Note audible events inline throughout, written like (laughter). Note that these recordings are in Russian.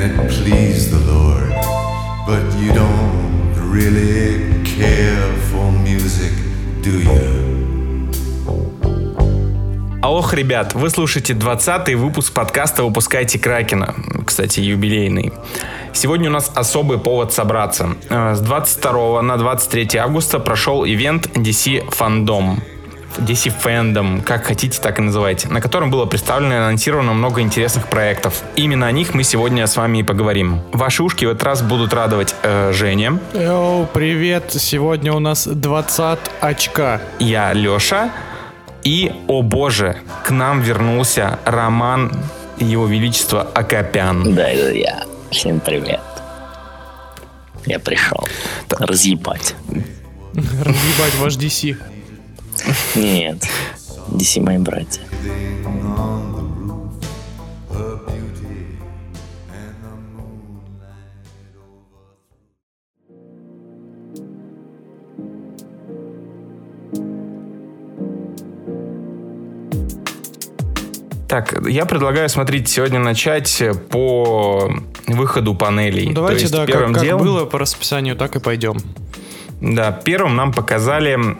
and it pleased the Lord. But you don't really care for music, do you? Алло, ребят, вы слушаете 20-й выпуск подкаста «Выпускайте Кракена». Кстати, юбилейный. Сегодня у нас особый повод собраться. Э, С 22 на 23 августа прошел ивент DC Fandom. DC Fandom, как хотите, так и называйте, на котором было представлено и анонсировано много интересных проектов. Именно о них мы сегодня с вами и поговорим. Ваши ушки в этот раз будут радовать э, Женя, Йоу, привет! Сегодня у нас 20 очка. я Леша, и, о боже, к нам вернулся Роман Его Величества Акопян. Да, это я. Всем привет. Я пришел. Разъебать. Разъебать ваш DC. Нет. DC мои братья. Так, я предлагаю, смотрите, сегодня начать по выходу панелей. Ну, давайте, да, как, первым как делом, было по расписанию, так и пойдем. Да, первым нам показали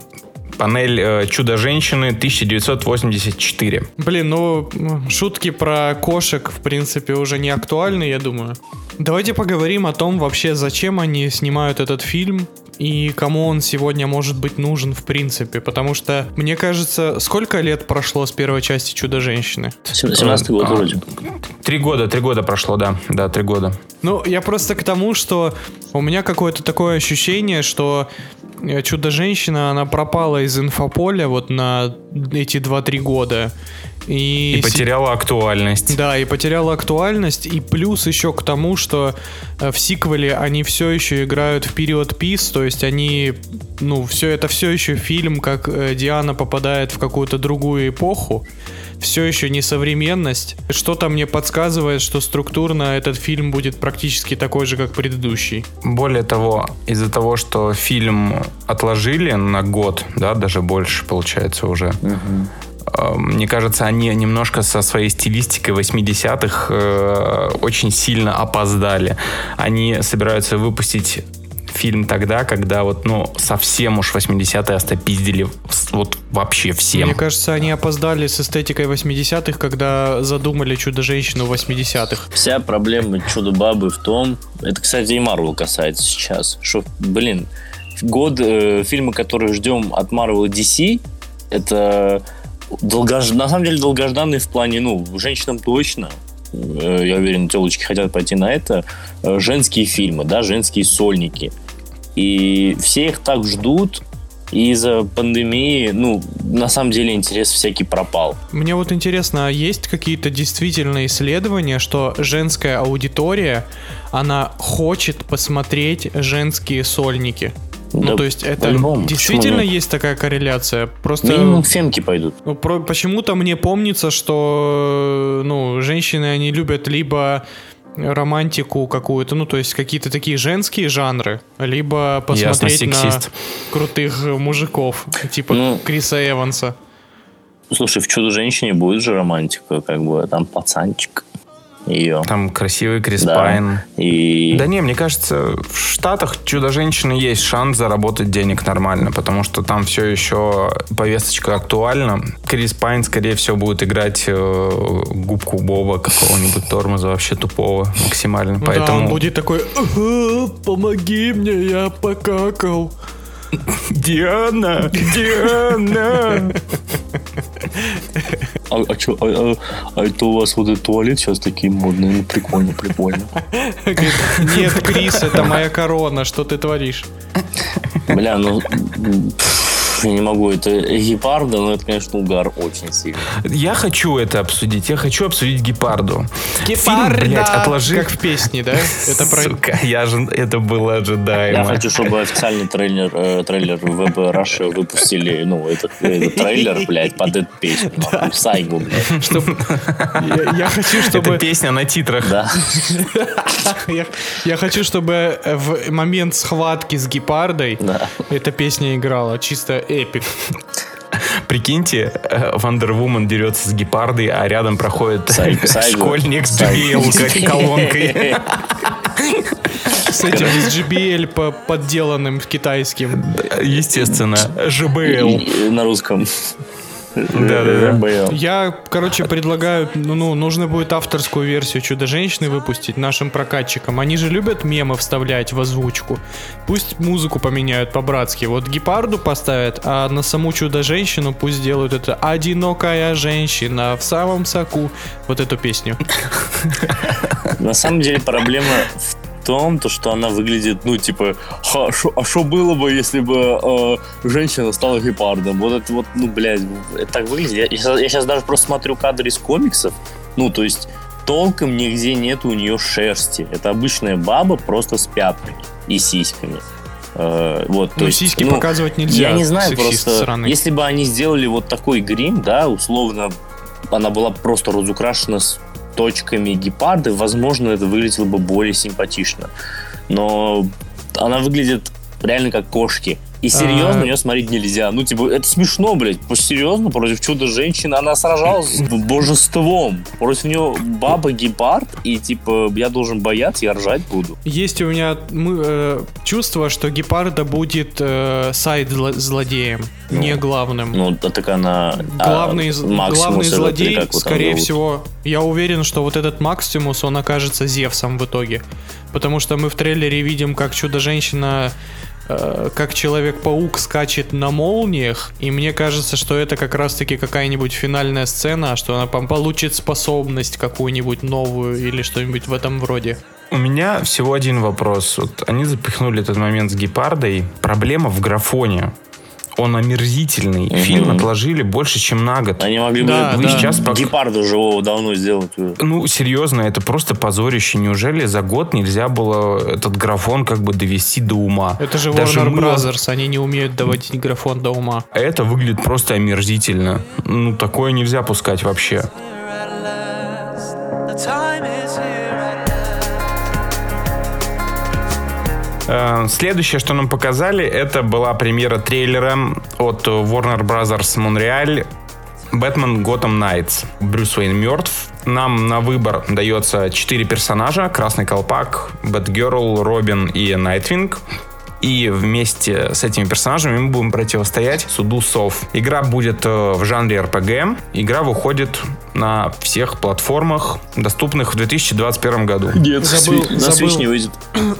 панель э, «Чудо-женщины» 1984. Блин, ну, шутки про кошек, в принципе, уже не актуальны, я думаю. Давайте поговорим о том вообще, зачем они снимают этот фильм и кому он сегодня может быть нужен в принципе. Потому что, мне кажется, сколько лет прошло с первой части «Чудо-женщины»? 17 год А, вроде. Три года, три года прошло, да. Да, три года. Ну, я просто к тому, что у меня какое-то такое ощущение, что Чудо-женщина, она пропала из инфополя вот на эти 2-3 года. И, И потеряла актуальность. Да, и потеряла актуальность. И плюс еще к тому, что э, в сиквеле они все еще играют в период пис, то есть они, ну, все это все еще фильм, как э, Диана попадает в какую-то другую эпоху. Все еще несовременность. Что-то мне подсказывает, что структурно этот фильм будет практически такой же, как предыдущий. Более того, из-за того, что фильм отложили на год, да, даже больше получается уже, э, мне кажется, они немножко со своей стилистикой 80-х э, очень сильно опоздали. Они собираются выпустить фильм тогда, когда вот, ну, совсем уж 80-е остопиздили вот вообще всем. Мне кажется, они опоздали с эстетикой 80-х, когда задумали Чудо-женщину 80-х. Вся проблема Чудо-бабы в том, это, кстати, и Марвел касается сейчас, что, блин, год э, фильмы, которые ждем от Marvel и DC, это долгож... на самом деле долгожданные в плане, ну, женщинам точно, э, я уверен, телочки хотят пойти на это, э, женские фильмы, да, женские сольники. И все их так ждут, и из-за пандемии, ну, на самом деле интерес всякий пропал. Мне вот интересно, а есть какие-то действительно исследования, что женская аудитория, она хочет посмотреть женские сольники? Ну, Да то есть это действительно есть такая корреляция? Просто Минимум фемки пойдут. ну, про- почему-то мне помнится, что ну, женщины, они любят либо романтику какую-то, ну, то есть какие-то такие женские жанры, либо посмотреть на сексист. крутых мужиков, типа Ну, Криса Эванса. Слушай, в «Чудо-женщине» будет же романтика, как бы, там пацанчик ее. Там красивый Крис Да. Пайн. И Да не, мне кажется, в Штатах Чудо-женщины есть шанс заработать денег нормально, потому что там все еще повесточка актуальна. Крис Пайн, скорее всего, будет играть э, губку Боба какого-нибудь тормоза вообще тупого максимально. Поэтому Да, он будет такой, «Ага, помоги мне, я покакал. Диана, Диана. А, а чё, а, а- а это у вас вот этот туалет сейчас такие модные? Ну, прикольно, прикольно. Нет, Крис, это моя корона, что ты творишь? Бля, ну, (laughs) я не могу, это гепарда, но это, конечно, угар очень сильный. Я хочу это обсудить. Я хочу обсудить Гепарду. Фильм, Гепарда! блядь, отложи. Как в песне, да? (laughs) Это про... Сука, я же, это было ожидаемо. Я хочу, чтобы официальный трейлер, э, трейлер ВБ Russia выпустили, ну, этот, этот трейлер, блядь, под эту песню. (laughs) нахуй, Сайгу, блядь. чтоб- Я, я хочу, Это чтобы... песня на титрах. Да. Я, я хочу, чтобы в момент схватки с гепардой Да. эта песня играла. Чисто эпик. Прикиньте, э, Вандервумен дерется с гепардой, а рядом проходит (laughs) школьник с. JBL (laughs) колонкой. С этим с JBL по- подделанным китайским. Естественно, и На русском. Да-да-да. РБЛ. Я, короче, предлагаю, ну, ну, нужно будет авторскую версию Чудо-женщины выпустить нашим прокатчикам. Они же любят мемы вставлять в озвучку. Пусть музыку поменяют по-братски. Вот гепарду поставят, а на саму Чудо-женщину пусть сделают это «Одинокая женщина в самом соку». Вот эту песню. На самом деле проблема в том, то, что она выглядит, ну, типа, «Ха, шо- а что было бы, если бы э, женщина стала гепардом? Вот это вот, ну, блядь, это так выглядит. Я, сейчас даже просто смотрю кадры из комиксов, ну, то есть толком нигде нет у нее шерсти. Это обычная баба просто с пятками и сиськами. Э, вот, то Ну, есть, сиськи ну, показывать нельзя. Я не знаю, просто сраный. если бы они сделали вот такой грим, да, условно, она была просто разукрашена с точками гепарды, возможно, это выглядело бы более симпатично. Но она выглядит реально как кошки. И серьезно А. на нее смотреть нельзя. Ну, типа, это смешно, блядь. Серьезно, против чудо-женщины она сражалась с божеством. Против нее баба-гепард, и, типа, я должен бояться, я ржать буду. Есть у меня мы, э, чувство, что гепарда будет э, сайд-злодеем, Ну, не главным. Ну, а так она... а, главный, Максимус главный злодей, как скорее зовут? всего, я уверен, что вот этот Максимус, он окажется Зевсом в итоге. Потому что мы в трейлере видим, как Чудо-женщина, как Человек-паук скачет на молниях, и мне кажется, что это как раз-таки какая-нибудь финальная сцена, что она получит способность какую-нибудь новую или что-нибудь в этом вроде. У меня всего один вопрос. Вот они запихнули этот момент с гепардой. Проблема в графоне. Он омерзительный. Мгм. Фильм отложили больше, чем на год. Они могли Да, бы да. Сейчас пок- гепарда живого давно сделать. Ну, серьезно, это просто позорище. Неужели за год нельзя было этот графон как бы довести до ума? Это же Даже Warner Brothers, они не умеют доводить графон до ума. А Это выглядит просто омерзительно. Ну, такое нельзя пускать вообще. time is here Следующее, что нам показали, это была премьера трейлера от Warner Brothers Montreal Бэтмен Gotham Knights. Брюс Уэйн мертв. Нам на выбор дается четыре персонажа. Красный Колпак, Бэтгерл, Робин и Найтвинг. И вместе с этими персонажами мы будем противостоять суду сов. Игра будет э, в жанре RPG. Игра выходит на всех платформах, доступных в 2021 году. Нет, Забыл- на забыл. Switch не выйдет. (coughs)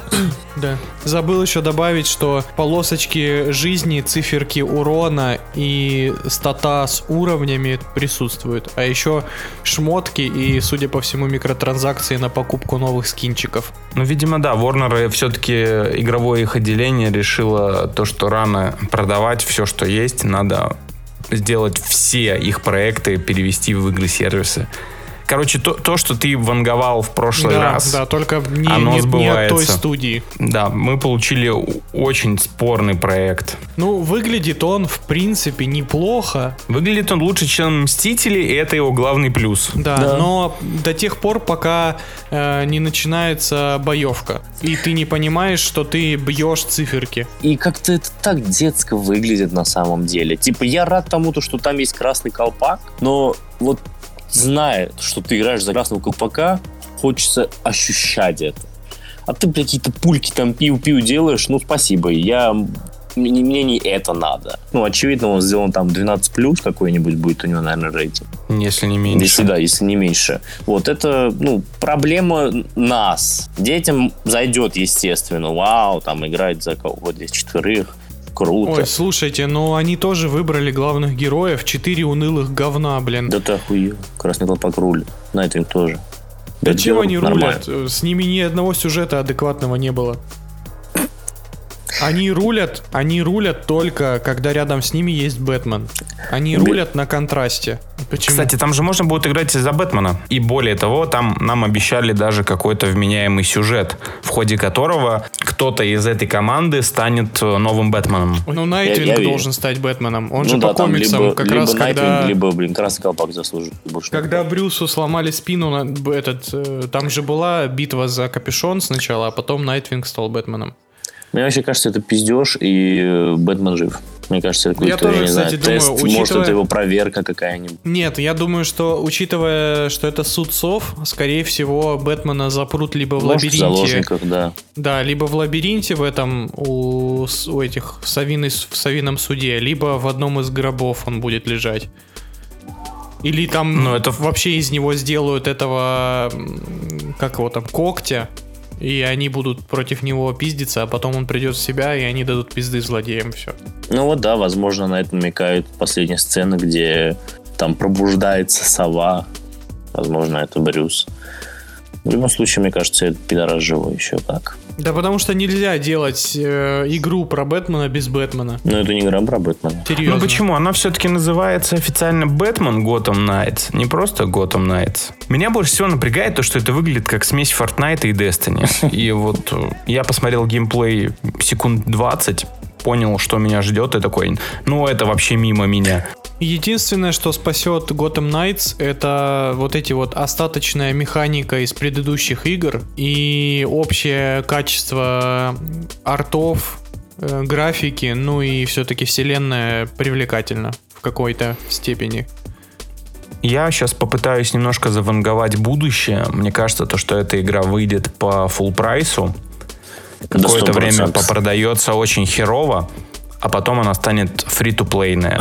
Да. Забыл еще добавить, что полосочки жизни, циферки урона и стата с уровнями присутствуют. А еще шмотки и, судя по всему, микротранзакции на покупку новых скинчиков. Ну, видимо, да, Warner все-таки игровое их отделение решило то, что рано продавать все, что есть, надо сделать все их проекты, перевести в игры-сервисы. Короче, то, то, что ты ванговал в прошлый да, раз, да, только не, оно не- не от той студии. да, мы получили очень спорный проект. Ну, выглядит он, в принципе, неплохо. Выглядит он лучше, чем Мстители, и это его главный плюс. Да, Да. но до тех пор, пока э, не начинается боевка. И ты не понимаешь, что ты бьешь циферки. И как-то это так детско выглядит на самом деле. Типа, я рад тому, то, что там есть красный колпак, но вот зная, что ты играешь за красного колпака, хочется ощущать это. А ты, блядь, какие-то пульки там пиу-пиу делаешь, ну, спасибо, я... Мне, мне не это надо. Ну, очевидно, он сделан там 12 плюс какой-нибудь будет у него, наверное, рейтинг. Если не меньше. Если да, если не меньше. Вот это, ну, проблема нас. Детям зайдет, естественно. Вау, там играть за кого-то здесь четверых. Круто. Ой, слушайте, ну они тоже выбрали главных героев. Четыре унылых говна, блин. Да ты охуел. Красный колпак рулит. Найтвинг тоже. Да чего они нормально. рулят? С ними ни одного сюжета адекватного не было. Они рулят, они рулят только, когда рядом с ними есть Бэтмен. Они рулят на контрасте. Почему? Кстати, там же можно будет играть за Бэтмена. И более того, там нам обещали даже какой-то вменяемый сюжет, в ходе которого кто-то из этой команды станет э, новым Бэтменом. ну Найтвинг я должен стать Бэтменом. Он Ну же да, по комиксам либо, как либо раз Найтвинг, когда... либо, блин, красный колпак заслужит. Больше Когда Брюсу сломали спину, на- этот, э, там же была битва за капюшон сначала, а потом Найтвинг стал Бэтменом. Мне вообще кажется, это пиздеж, и э, Бэтмен жив. Мне кажется, это Я какой-то, тоже, не кстати, знаю, думаю, тест, может, учитывая- это его проверка какая-нибудь. Нет, я думаю, что, учитывая, что это суд сов, скорее всего, Бэтмена запрут либо в Может, в лабиринте. заложниках, да. Да, либо в лабиринте в этом у, у этих в, Совиной- в Совином суде, либо в одном из гробов он будет лежать. Или там Ну, это- вообще из него сделают этого, как его там, когтя, и они будут против него пиздиться, а потом он придет в себя, и они дадут пизды злодеям, все. Ну вот да, возможно, на это намекают последние сцены, где там пробуждается сова. Возможно, это Брюс. В любом случае, мне кажется, этот пидорас живой еще как. Да потому что нельзя делать э, игру про Бэтмена без Бэтмена. Но это не игра про Бэтмена. Серьезно. Ну почему? Она все-таки называется официально Бэтмен Gotham Knights, не просто Gotham Knights. Меня больше всего напрягает то, что это выглядит как смесь Fortnite и Destiny. И вот э, я посмотрел геймплей секунд 20, понял, что меня ждет, и такой, ну это вообще мимо меня. Единственное, что спасет Gotham Knights, это вот эти вот остаточная механика из предыдущих игр и общее качество артов, э, графики, ну и все-таки вселенная привлекательна в какой-то степени. Я сейчас попытаюсь немножко заванговать будущее. Мне кажется, то, что эта игра выйдет по full прайсу, какое-то время 100%. попродается очень херово, а потом она станет фри-то-плейная.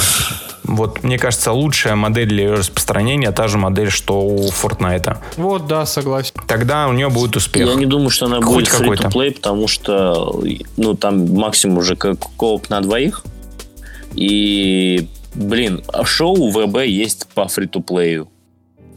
Вот, мне кажется, лучшая модель для ее распространения та же модель, что у Fortnite. Вот, да, согласен. Тогда у нее будет успех. Я не думаю, что она Хоть будет какой-то. free-to-play, потому что ну, там максимум уже как кооп на двоих. И, блин, а шоу ВБ есть по фри-то-плею.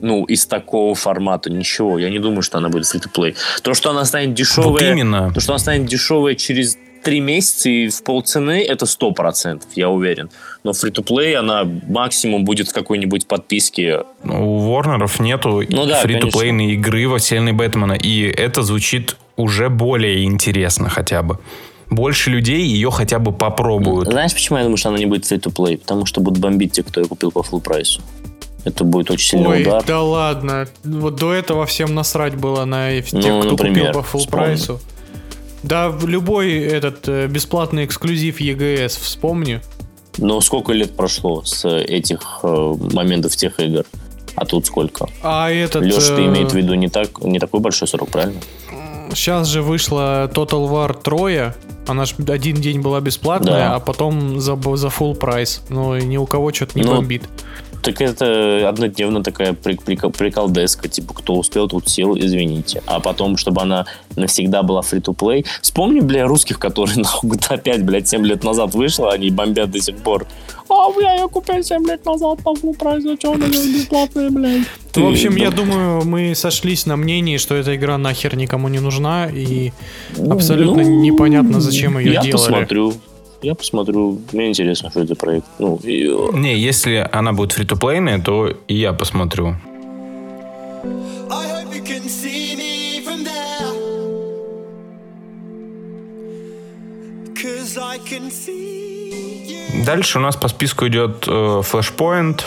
Ну, из такого формата ничего. Я не думаю, что она будет фри-то-плей. То, что она станет дешевая... Вот именно. То, что она станет дешевая через три месяца и в полцены, это сто процентов, я уверен. Но фри-то-плей, она максимум будет в какой-нибудь подписке. У Ворнеров нету Ну да, фри-то-плейной игры во вселенной Бэтмена, и это звучит уже более интересно хотя бы. Больше людей ее хотя бы попробуют. Знаешь, почему я думаю, что она не будет free-to-play? Потому что будут бомбить те, кто ее купил по full прайсу. Это будет очень сильный Ой, удар. да ладно. Вот до этого всем насрать было на тех, Ну, кто например, купил по вспомни. прайсу. Да, любой этот э, бесплатный эксклюзив EGS вспомни. Но сколько лет прошло с этих э, моментов тех игр? А тут сколько? А этот... Леш, ты э, имеет в виду не, так, не такой большой срок, правильно? Сейчас же вышла Total War 3. Она ж один день была бесплатная, Да. а потом за, за full прайс. Ну, и ни у кого что-то не Ну, бомбит. Так это однодневно такая прик- прикол- приколдеска, типа, кто успел, тут сел, извините. А потом, чтобы она навсегда была free-to-play. Вспомни, бля, русских, которые (laughs) нахуй GTA 5, блядь, 7 лет назад вышла, они бомбят до сих пор. А, бля, я купил 7 лет назад по full прайсу, что она бесплатная, блядь? В общем, Ты- я думаю, мы сошлись на мнении, что эта игра нахер никому не нужна, и абсолютно Ну, непонятно, зачем ее я делали. посмотрю. Я посмотрю. Мне интересно, что это проект. Ну, и, э, Не, если она будет фри-то-плейная, то и я посмотрю. Дальше у нас по списку идет э, Flashpoint.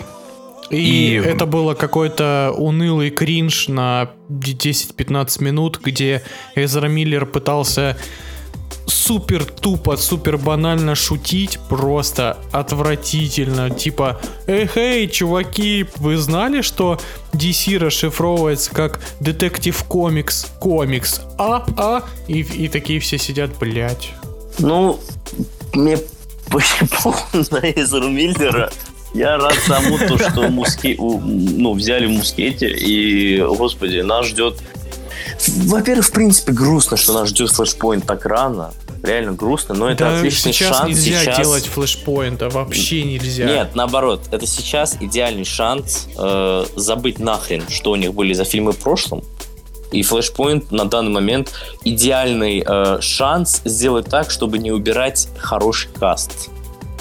И, И- это было какой-то унылый кринж на 10-15 минут, где Эзра Миллер пытался супер тупо, супер банально шутить, просто отвратительно. Типа, эх, эй, чуваки, вы знали, что DC расшифровывается как Детектив Комикс, комикс, а, а, и, и такие все сидят, блять. Ну, мне очень (laughs) плохо на Эзеру Миллера. Я рад тому, то, что муски, ну, взяли мускете, и, господи, нас ждет... Во-первых, в принципе, грустно, что нас ждет флешпоинт так рано. Реально грустно, но это да отличный сейчас шанс нельзя сейчас... делать флешпоинта, вообще нельзя. Нет, наоборот, это сейчас идеальный шанс э, забыть нахрен, что у них были за фильмы в прошлом. И Flashpoint на данный момент идеальный э, шанс сделать так, чтобы не убирать хороший каст.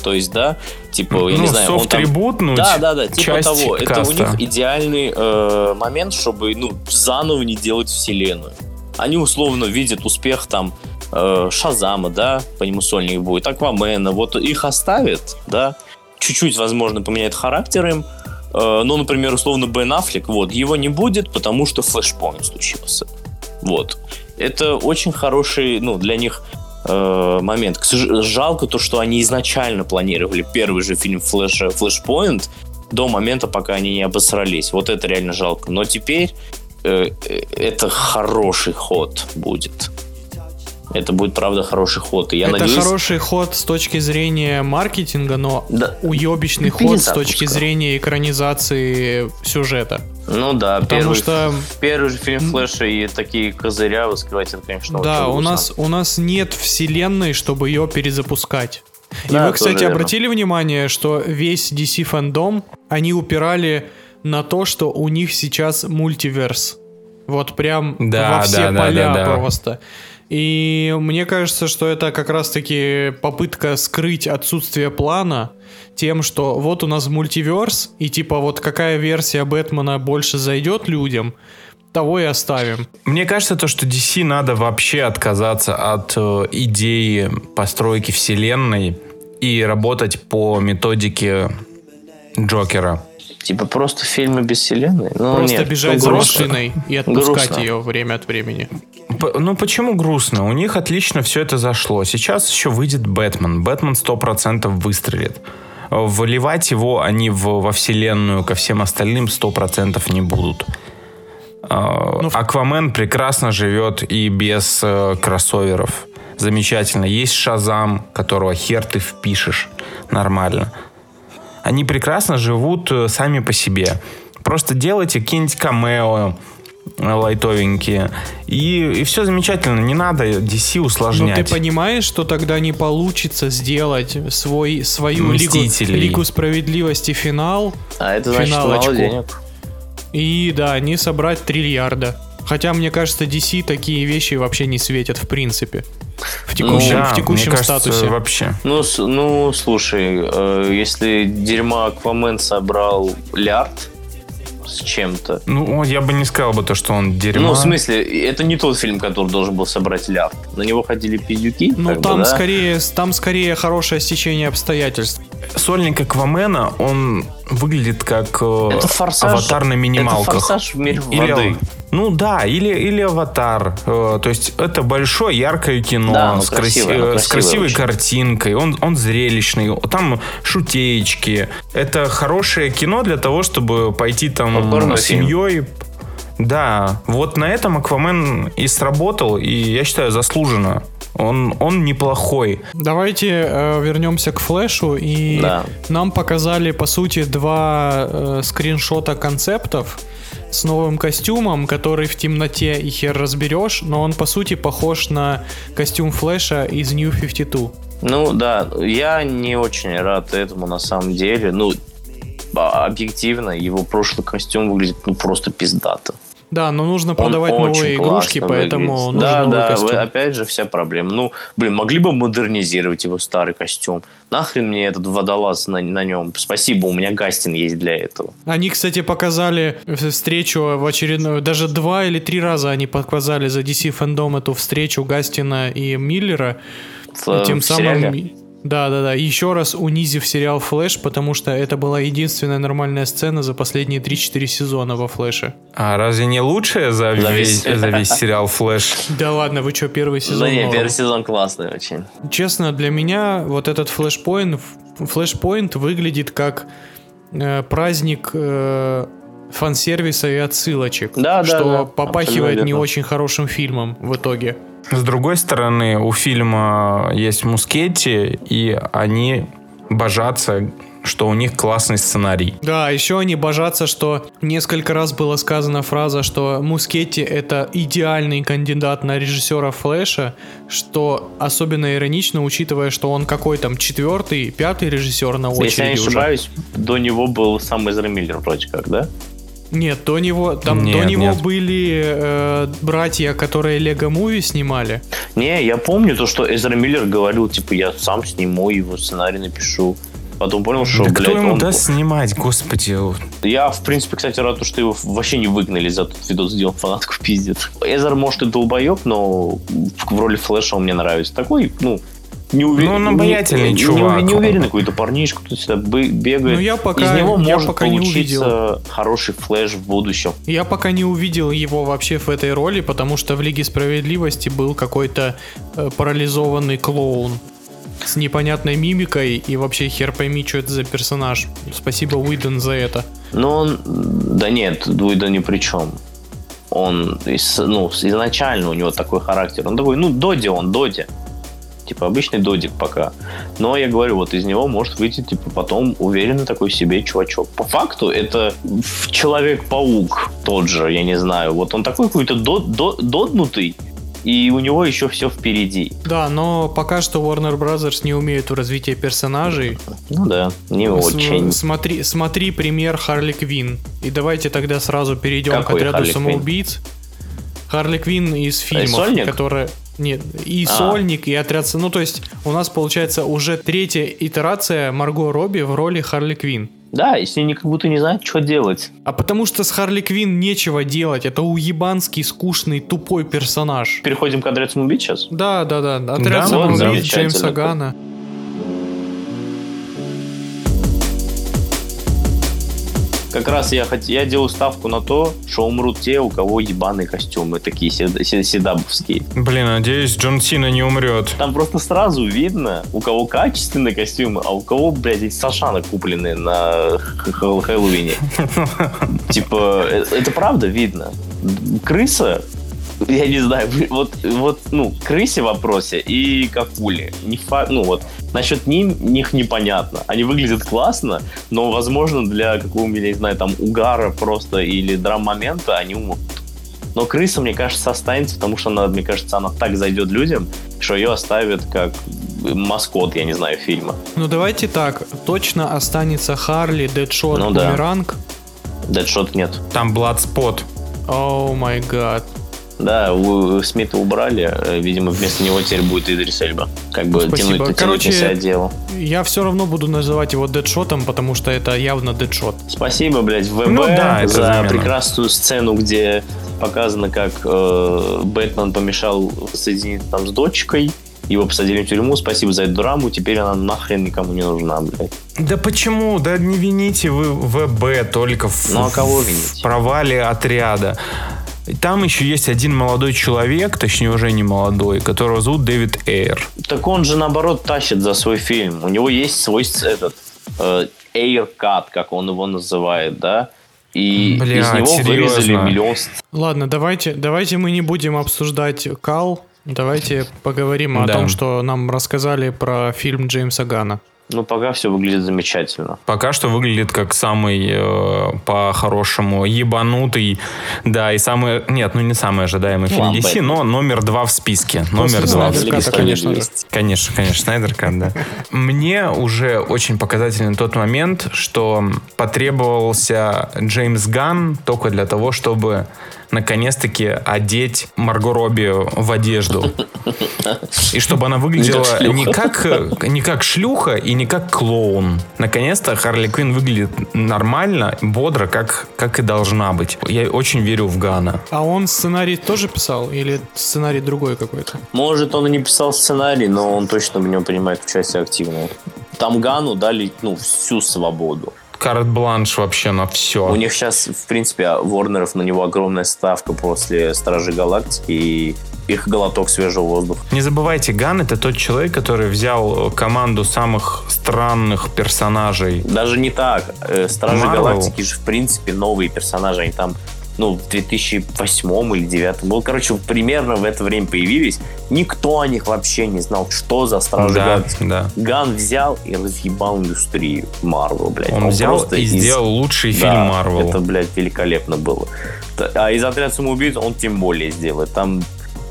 То есть, да, типа, я ну, не знаю, он там... софт-ребутнуть Да, да, да, типа того. Это у каста. них идеальный э, момент, чтобы ну, заново не делать вселенную. Они условно видят успех там э, Шазама, да, по нему сольник будет, Аквамена, вот их оставят, да, чуть-чуть, возможно, поменяет характер им, Э, ну, например, условно Бен Аффлек, вот, его не будет, потому что флешпоинт случился. Вот. Это очень хороший, ну, для них э, момент. Жалко то, что они изначально планировали первый же фильм Флэша, Флэшпоинт до момента, пока они не обосрались. Вот это реально жалко. Но теперь э, э, это хороший ход будет. Это будет, правда, хороший ход. И я это надеюсь... хороший ход с точки зрения маркетинга, но Да. уебищный Ну, ход с точки зрения экранизации сюжета. Ну да, Потому первый, что- первый же фильм Флэша и такие козыря вскрывать, это, конечно, да, у нас, у нас нет вселенной, чтобы ее перезапускать. И Да, вы, кстати, верно. обратили внимание, что весь DC фандом, они упирали на то, что у них сейчас мультиверс. Вот прям Да, во все да, да, поля да, да. просто. И мне кажется, что это как раз-таки попытка скрыть отсутствие плана тем, что вот у нас мультиверс, и типа вот какая версия Бэтмена больше зайдет людям, того и оставим. Мне кажется, то, что DC надо вообще отказаться от э, идеи постройки вселенной и работать по методике Джокера. Типа просто фильмы без вселенной? Ну, Просто нет, бежать за грустно. машиной и (laughs) отпускать Грустно. ее время от времени. П- Ну почему грустно? У них отлично все это зашло. Сейчас еще выйдет Бэтмен. Бэтмен 100% выстрелит. Выливать его они в- во вселенную ко всем остальным 100% не будут. А, Ну, Аквамен прекрасно живет и без э, кроссоверов. Замечательно. Есть Шазам, которого хер ты впишешь нормально. Они прекрасно живут э, сами по себе. Просто делайте какие-нибудь камео э, лайтовенькие. И, и все замечательно. Не надо DC Но Ну, ты усложнять. понимаешь, что тогда не получится сделать свой, свою лигу, лигу справедливости финал А это значит Финалочку. мало денег. и, да, не собрать триллиарда. Хотя, мне кажется, DC такие вещи вообще не светят в принципе. В текущем, Да, в текущем мне кажется, статусе. вообще. Ну, с- ну слушай, э, если дерьма Аквамен собрал лярд с чем-то. Ну, я бы не сказал бы то, что он дерьмо. Ну, в смысле, это не тот фильм, который должен был собрать лярд. На него ходили пиздюки. Ну, как бы, там, да? скорее, там скорее хорошее стечение обстоятельств. Сольник Аквамена, он выглядит как э, Это форсаж. аватар на минималках. Это форсаж в мире Или, воды. Ну да, или, или аватар. Э, то есть это большое яркое кино Да, ну, с, красивое, краси- ну, э, с красивой очень. картинкой. Он, он зрелищный. Там шутеечки. Это хорошее кино для того, чтобы пойти там Попкорновый с семьей. Да, вот на этом Аквамен и сработал, и я считаю, заслуженно. Он, он неплохой. Давайте э, вернемся к флешу и Да. нам показали по сути два э, скриншота концептов с новым костюмом, который в темноте и хер разберешь, но он по сути похож на костюм флеша из New 52. Ну да, я не очень рад этому на самом деле. Ну, а- объективно, его прошлый костюм выглядит ну просто пиздато. Да, но нужно Он продавать новые игрушки, поэтому выглядит. нужен да, новый да, костюм. вы- опять же вся проблема. Ну, блин, могли бы модернизировать его старый костюм. Нахрен мне этот водолаз на, на нем? Спасибо, у меня Гастин есть для этого. Они, кстати, показали встречу в очередную, даже два или три раза они показали за DC фандом эту встречу Гастина и Миллера. В, тем в самым, сериале. Да, да, да, еще раз унизив сериал Флэш, потому что это была единственная нормальная сцена за последние 3-4 сезона во Флэше. А разве не лучшее за, За весь, весь- за весь (laughs) сериал Флэш? Да ладно, вы что, первый сезон? Да не, норм. первый сезон классный очень. Честно, для меня вот этот флешпоинт, флешпоинт выглядит как э, праздник э, фан-сервиса и отсылочек, Да, да, что да, попахивает абсолютно не верно. очень хорошим фильмом в итоге. С другой стороны, у фильма есть Мускетти, и они божатся, что у них классный сценарий. Да, еще они божатся, что несколько раз была сказана фраза, что Мускетти это идеальный кандидат на режиссера Флэша, что особенно иронично, учитывая, что он какой там четвертый, пятый режиссер на очереди Если я не уже. ошибаюсь, до него был сам Эзра Миллер вроде как, да? Нет, до него там Нет, до него нет. были э, братья, которые Лего Муви снимали. Не, я помню то, что Эзра Миллер говорил, типа, я сам сниму его сценарий напишу. Потом понял, что, да блядь, кто ему он... даст снимать, господи. Я, в принципе, кстати, рад, что его вообще не выгнали за тот видос, где он фанатку пиздит. Эзра, может, и долбоеб, но в роли Флэша он мне нравится. Такой, ну, не уверен. Ну, он обаятельный не, чувак. Не, не уверенный какой-то парнишка, тут всегда бегает. Ну, я пока- Из него я может пока не получиться хороший флэш в будущем. Я пока не увидел его вообще в этой роли, потому что в Лиге Справедливости был какой-то э, парализованный клоун с непонятной мимикой и вообще хер пойми, что это за персонаж. Спасибо Уидон за это. Но он... Да нет, Дуида ни при чем. Он ну, изначально у него такой характер. Он такой, ну, Доди он, Доди. Типа обычный додик пока. Но я говорю, вот из него может выйти, типа, потом уверенный такой себе чувачок. По факту это Человек-паук тот же, я не знаю. Вот он такой какой-то дод- до- доднутый, и у него еще все впереди. Да, но пока что Warner Brothers не умеют в развитии персонажей. Ну да, не С- очень. Смотри, смотри пример Харли Квин. И давайте тогда сразу перейдем Какой к отряду Харли самоубийц. Харли Квин из фильмов, Сольник? которая... Нет, и А. Сольник, и отряд... Ну, то есть, у нас получается уже третья итерация Марго Робби в роли Харли Квин. Да, и с ней как будто не знают, что делать. А потому что с Харли Квин нечего делать. Это уебанский, скучный, тупой персонаж. Переходим к отряд самоубийц сейчас. Да, да, да. Отряд Да, самоубийц замечательно. Джеймса Гана. Как раз я, хот... я делаю ставку на то, что умрут те, у кого ебаные костюмы, такие сед- сед- седабовские. Блин, надеюсь, Джон Сина не умрет. Там просто сразу видно, у кого качественные костюмы, а у кого, блядь, эти Сашаны купленные на Хэллоуине. (laughs) Типа, э, это правда видно. Крыса, (laughs) я не знаю, (laughs) вот, вот, ну, крысе в вопросе и какуле. Не фа- ну, вот, насчет ним, них непонятно. Они выглядят классно, но, возможно, для какого-нибудь, я не знаю, там, угара просто или драм-момента они умрут. Но крыса, мне кажется, останется, потому что она, мне кажется, она так зайдет людям, что ее оставят как маскот, я не знаю, фильма. Ну давайте так, точно останется Харли, Дэдшот, Ну да. Бумеранг. Дэдшот нет. Там Бладспот. О май гад. Да, у Смита убрали, э, видимо, вместо него теперь будет Идрис Эльба. Как бы Спасибо. тянуть, тянуть Короче, на себя дело. Я все равно буду называть его Дэдшотом, потому что это явно Дэдшот. Спасибо, блядь, ВБ Ну да, за замена. прекрасную сцену, где показано, как э, Бэтмен помешал соединиться там с дочкой, его посадили в тюрьму, спасибо за эту драму, теперь она нахрен никому не нужна, блядь. Да почему? Да не вините вы ВБ только в, Ну, а кого в винить? провале отряда. Там еще есть один молодой человек, точнее уже не молодой, которого зовут Дэвид Эйр. Так он же, наоборот, тащит за свой фильм. У него есть свой этот э, Air Cut, как он его называет, да? И Блядь, из него серьезно? вырезали миллион Ладно, давайте, давайте мы не будем обсуждать Кал. Давайте поговорим о Да. том, что нам рассказали про фильм Джеймса Гана. Ну, пока все выглядит замечательно. Пока что выглядит как самый э, по-хорошему ебанутый, да, и самый, нет, ну не самый ожидаемый фильм Ладно, DC, но номер два в списке. Номер После два в списке. Конечно же. Конечно, конечно, Снайдер Кат, да. Мне уже очень показателен тот момент, что потребовался Джеймс Ган только для того, чтобы наконец-таки одеть Марго Робби в одежду. И чтобы она выглядела не как, не как шлюха и не как клоун. Наконец-то Харли Квинн выглядит нормально, бодро, как, как и должна быть. Я очень верю в Гана. А он сценарий тоже писал? Или сценарий другой какой-то? Может, он и не писал сценарий, но он точно в нем принимает участие активно. Там Гану дали ну, всю свободу. Карт-бланш вообще на все. У них сейчас, в принципе, Ворнеров на него огромная ставка после Стражи Галактики и их глоток свежего воздуха. Не забывайте, Ган это тот человек, который взял команду самых странных персонажей. Даже не так. Э, Стражи Marvel. Галактики же, в принципе, новые персонажи. Они там, ну, в 2008 или 2009 был. Короче, примерно в это время появились. Никто о них вообще не знал, что за Стражи Да, Галактики. да. Ган взял и разъебал индустрию Марвел, блядь. Он взял просто и из- сделал лучший Да, фильм Марвел. Это, блядь, великолепно было. А из отряда самоубийц он тем более сделает. Там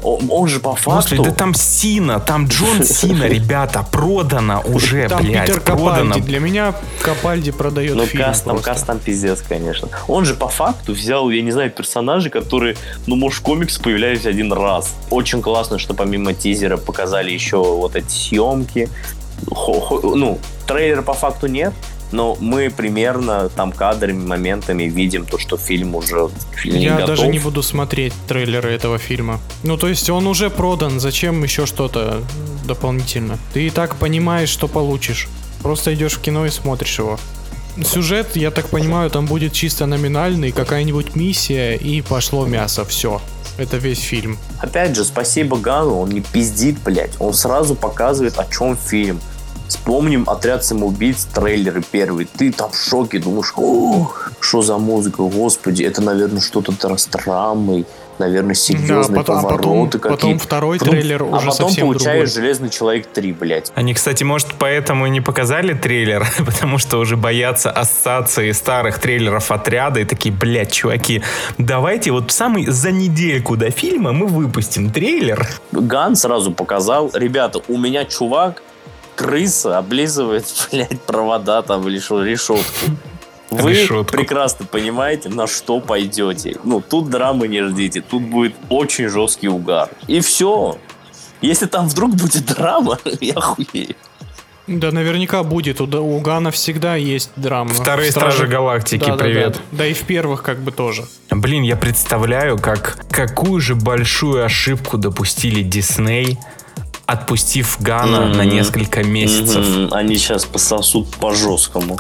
он, он же по факту... да там Сина, там Джон Сина, (laughs) ребята, продано уже, Там блядь, Питер продано. Капальди. Для меня Капальди продает Ну, фильм каст там, просто. каст там пиздец, конечно. Он же по факту взял, я не знаю, персонажей, которые, ну, может, в комикс появлялись один раз. Очень классно, что помимо тизера показали еще вот эти съемки. Хо- хо- ну, трейлера по факту нет, но мы примерно там кадрами, моментами видим то, что фильм уже фильм Я готов. даже не буду смотреть трейлеры этого фильма. Ну, то есть он уже продан, зачем еще что-то? дополнительно. Ты и так понимаешь, что получишь. Просто идешь в кино и смотришь его. Сюжет, я так понимаю, там будет чисто номинальный, какая-нибудь миссия и пошло мясо, все. Это весь фильм. Опять же, спасибо Гану, он не пиздит, блядь. Он сразу показывает, о чем фильм. Вспомним «Отряд самоубийц», трейлеры первые. Ты там в шоке, думаешь, «Ух, что за музыка, господи, это, наверное, что-то с драмой, наверное, серьезные потом- а потом- повороты потом какие-то. второй трейлер а уже потом совсем получаешь другой. «Железный человек 3», блядь. Они, кстати, может, поэтому и не показали трейлер, (laughs) потому что уже боятся ассоциации старых трейлеров отряда и такие, блядь, чуваки, давайте вот в самый за недельку до фильма мы выпустим трейлер. Ган сразу показал, ребята, у меня чувак, крыса, облизывает, (laughs) блядь, провода там или что, решетку. Вы Решетку. прекрасно понимаете, на что пойдете. Ну, тут драмы не ждите, тут будет очень жесткий угар. И все. Если там вдруг будет драма, (laughs) я хуею. Да, наверняка будет. У, у Гана всегда есть драма. Вторые В Стражи Галактики, Да, да, привет. Да, да и в первых как бы тоже. Блин, я представляю, как какую же большую ошибку допустили Дисней, отпустив Гана на Мгм. несколько месяцев. Мгм, Они сейчас пососут по жесткому.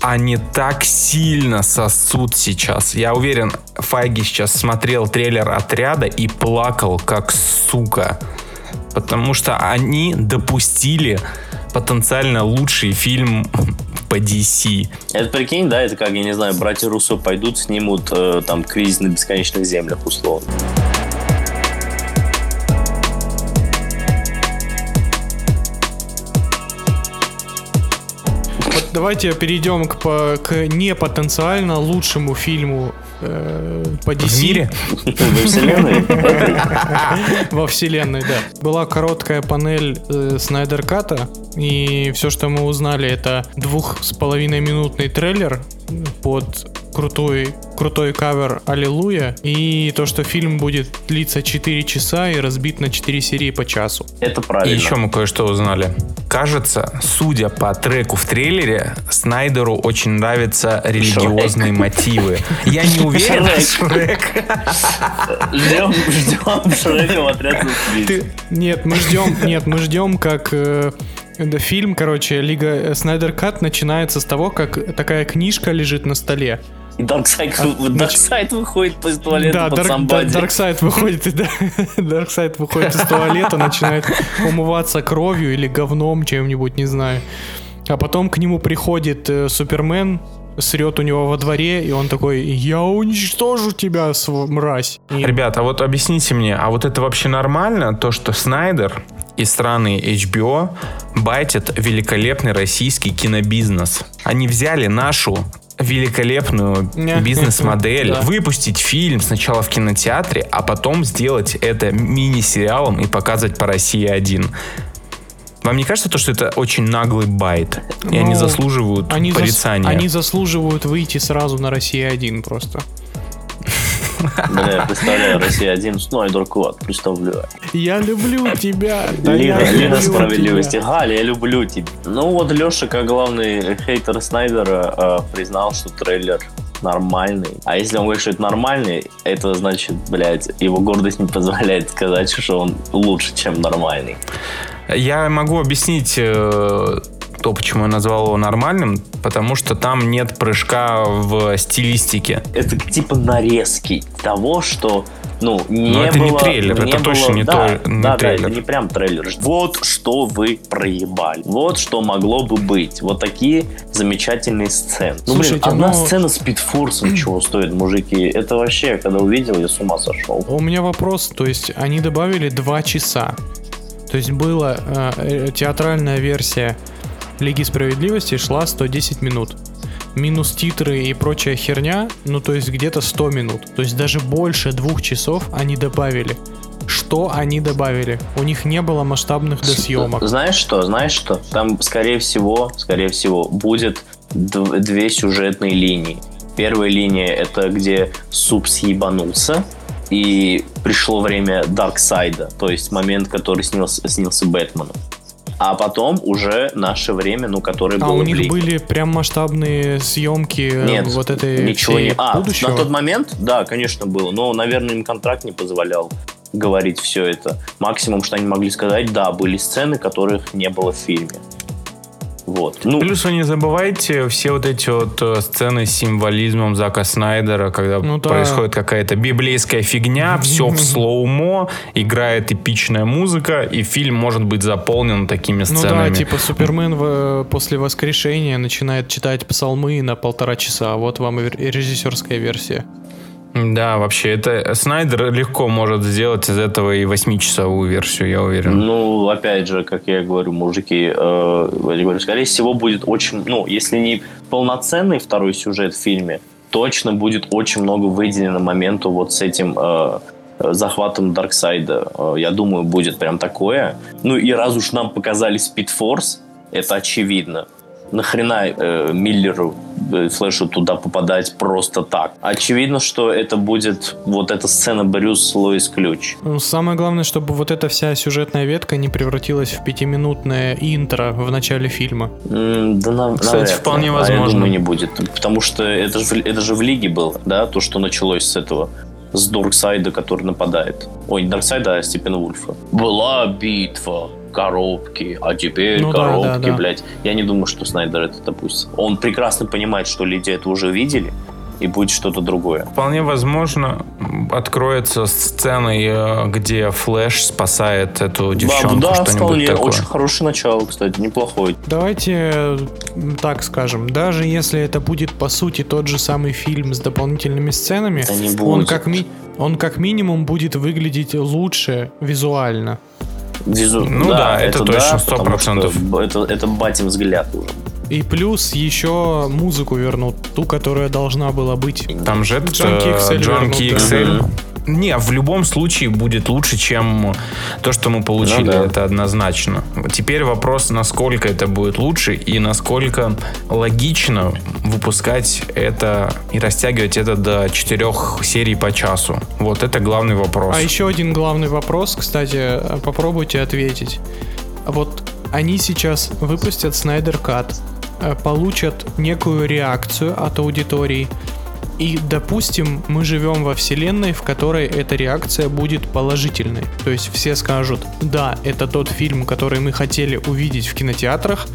Они так сильно сосут сейчас. Я уверен, Файги сейчас смотрел трейлер отряда и плакал как сука. Потому что они допустили потенциально лучший фильм по DC. Это прикинь, да, это как, я не знаю, братья Руссо пойдут, снимут э, там кризис на бесконечных землях, условно. Давайте перейдем к, по- к непотенциально лучшему фильму э, по DC. В мире? Во вселенной? (laughs) Во вселенной, да. Была короткая панель э, Снайдер Ката, и все, что мы узнали, это двух с половиной минутный трейлер под крутой, крутой кавер Аллилуйя, и то, что фильм будет длиться 4 часа и разбит на 4 серии по часу. Это И правильно. еще мы кое-что узнали. Кажется, судя по треку в трейлере, Снайдеру очень нравятся религиозные мотивы. Я не уверен, Шрек. Шрек. Ждем, ждем Шрека в отряд Нет, мы ждем, нет, мы ждем, как э, да, фильм, короче, Лига э, Snyder Cut начинается с того, как такая книжка лежит на столе. И Дарксайд, Дарксайд выходит из туалета да, под Дарк- somebody. (laughs) Да- Дарксайд выходит, да, Дарксайд выходит из туалета, начинает умываться кровью или говном чем-нибудь, не знаю. А потом к нему приходит э, Супермен, срет у него во дворе, и он такой, я уничтожу тебя, св- мразь. И- Ребята, а вот объясните мне, а вот это вообще нормально, то, что Снайдер и страны HBO байтят великолепный российский кинобизнес? Они взяли нашу великолепную Не. бизнес-модель, выпустить фильм сначала в кинотеатре, а потом сделать это мини-сериалом и показывать по России один. Вам не кажется то, что это очень наглый байт? И они Ну, заслуживают Они, зас- порицания? они заслуживают выйти сразу на Россия 1 просто. Бля, я представляю, Россия один, Снайдер Кот, представляю. Я люблю тебя. да Лига, я Лига люблю справедливости. тебя. Галя, я люблю тебя. Ну вот Леша, как главный хейтер Снайдера, э, признал, что трейлер нормальный. А если он говорит, что это нормальный, это значит, блядь, его гордость не позволяет сказать, что он лучше, чем нормальный. Я могу объяснить э, то, почему я назвал его нормальным, потому что там нет прыжка в стилистике. Это типа нарезки того, что ну, не Но это не было- трейлер, это было- точно не да, то- не да, трейлер. Да, это не прям трейлер. Вот что вы проебали. Вот что могло бы быть. Вот такие замечательные сцены. Ну, блин, Слушайте, одна ну- сцена с Питфорсом (clears throat) чего стоит, мужики. Это вообще, когда увидел, я с ума сошел. У меня вопрос, то есть они добавили 2 часа. То есть была э, э, театральная версия Лиги Справедливости шла 110 минут. Минус титры и прочая херня, ну то есть где-то 100 минут. То есть даже больше двух часов они добавили. Что они добавили? У них не было масштабных досъемок. Знаешь что? Знаешь что? Там, скорее всего, скорее всего, будет дв- две сюжетные линии. Первая линия это где Суп съебанулся, и пришло время Дарксайда, то есть момент, который снился, снился Бэтмену. А потом уже наше время, ну, которое А было у в них Лиге. были прям масштабные съемки э, Нет, вот этой ничего не... А, будущего. на тот момент, да, конечно, было, но, наверное, им контракт не позволял. говорить все это. Максимум, что они могли сказать, да, были сцены, которых не было в фильме. Вот. Ну, Плюс вы не забывайте все вот эти вот э, сцены с символизмом Зака Снайдера, когда Ну да. происходит какая-то библейская фигня, (laughs) все в слоумо, играет эпичная музыка, и фильм может быть заполнен такими Ну сценами. да, типа Супермен в- после воскрешения начинает читать псалмы на полтора часа. Вот вам и ре- режиссерская версия. Да, вообще, это Снайдер легко может сделать из этого и восьмичасовую версию, я уверен. Ну, опять же, как я говорю, мужики, э, говорю, скорее всего, будет очень, ну, если не полноценный второй сюжет в фильме, точно будет очень много выделено моменту вот с этим э, захватом Дарксайда. Э, я думаю, будет прям такое. Ну, и раз уж нам показали Speed Force, это очевидно. Нахрена э, Миллеру, э, Флэшу туда попадать просто так? Очевидно, что это будет вот эта сцена Брюс Лоис Ключ. Ну, Самое главное, чтобы вот эта вся сюжетная ветка не превратилась в пятиминутное интро в начале фильма. М, Да, на- Кстати, навряд вполне А возможно. я думаю, не будет. Потому что это же, в- это же в Лиге было, да, то, что началось с этого. С Дорксайда, который нападает. Ой, не Дорксайда, а Степена Вульфа. Была битва, коробки, а теперь Ну да, коробки, да, да. блядь. Я не думаю, что Снайдер это допустит. Он прекрасно понимает, что люди это уже видели, и будет что-то другое. Вполне возможно, откроется сценой, э, где Флэш спасает эту девчонку, да, что-нибудь вполне. такое. Очень хорошее начало, кстати, неплохое. Давайте так скажем, даже если это будет по сути тот же самый фильм с дополнительными сценами, Да он как, ми- он как минимум будет выглядеть лучше визуально. Визу... Ну да, это точно, да, потому 100%. что Это, это батин взгляд уже. И плюс еще музыку вернут, ту, которая должна была быть. Там же Джанки XL Джанки вернут, да. Не, в любом случае будет лучше, чем то, что мы получили, Ну да. это однозначно. Теперь вопрос, насколько это будет лучше и насколько логично выпускать это и растягивать это до четырех серий по часу. Вот это главный вопрос. А еще один главный вопрос, кстати, попробуйте ответить. Вот они сейчас выпустят Снайдер Кат, получат некую реакцию от аудитории, и, допустим, мы живем во вселенной, в которой эта реакция будет положительной. То есть все скажут, да, это тот фильм, который мы хотели увидеть в кинотеатрах,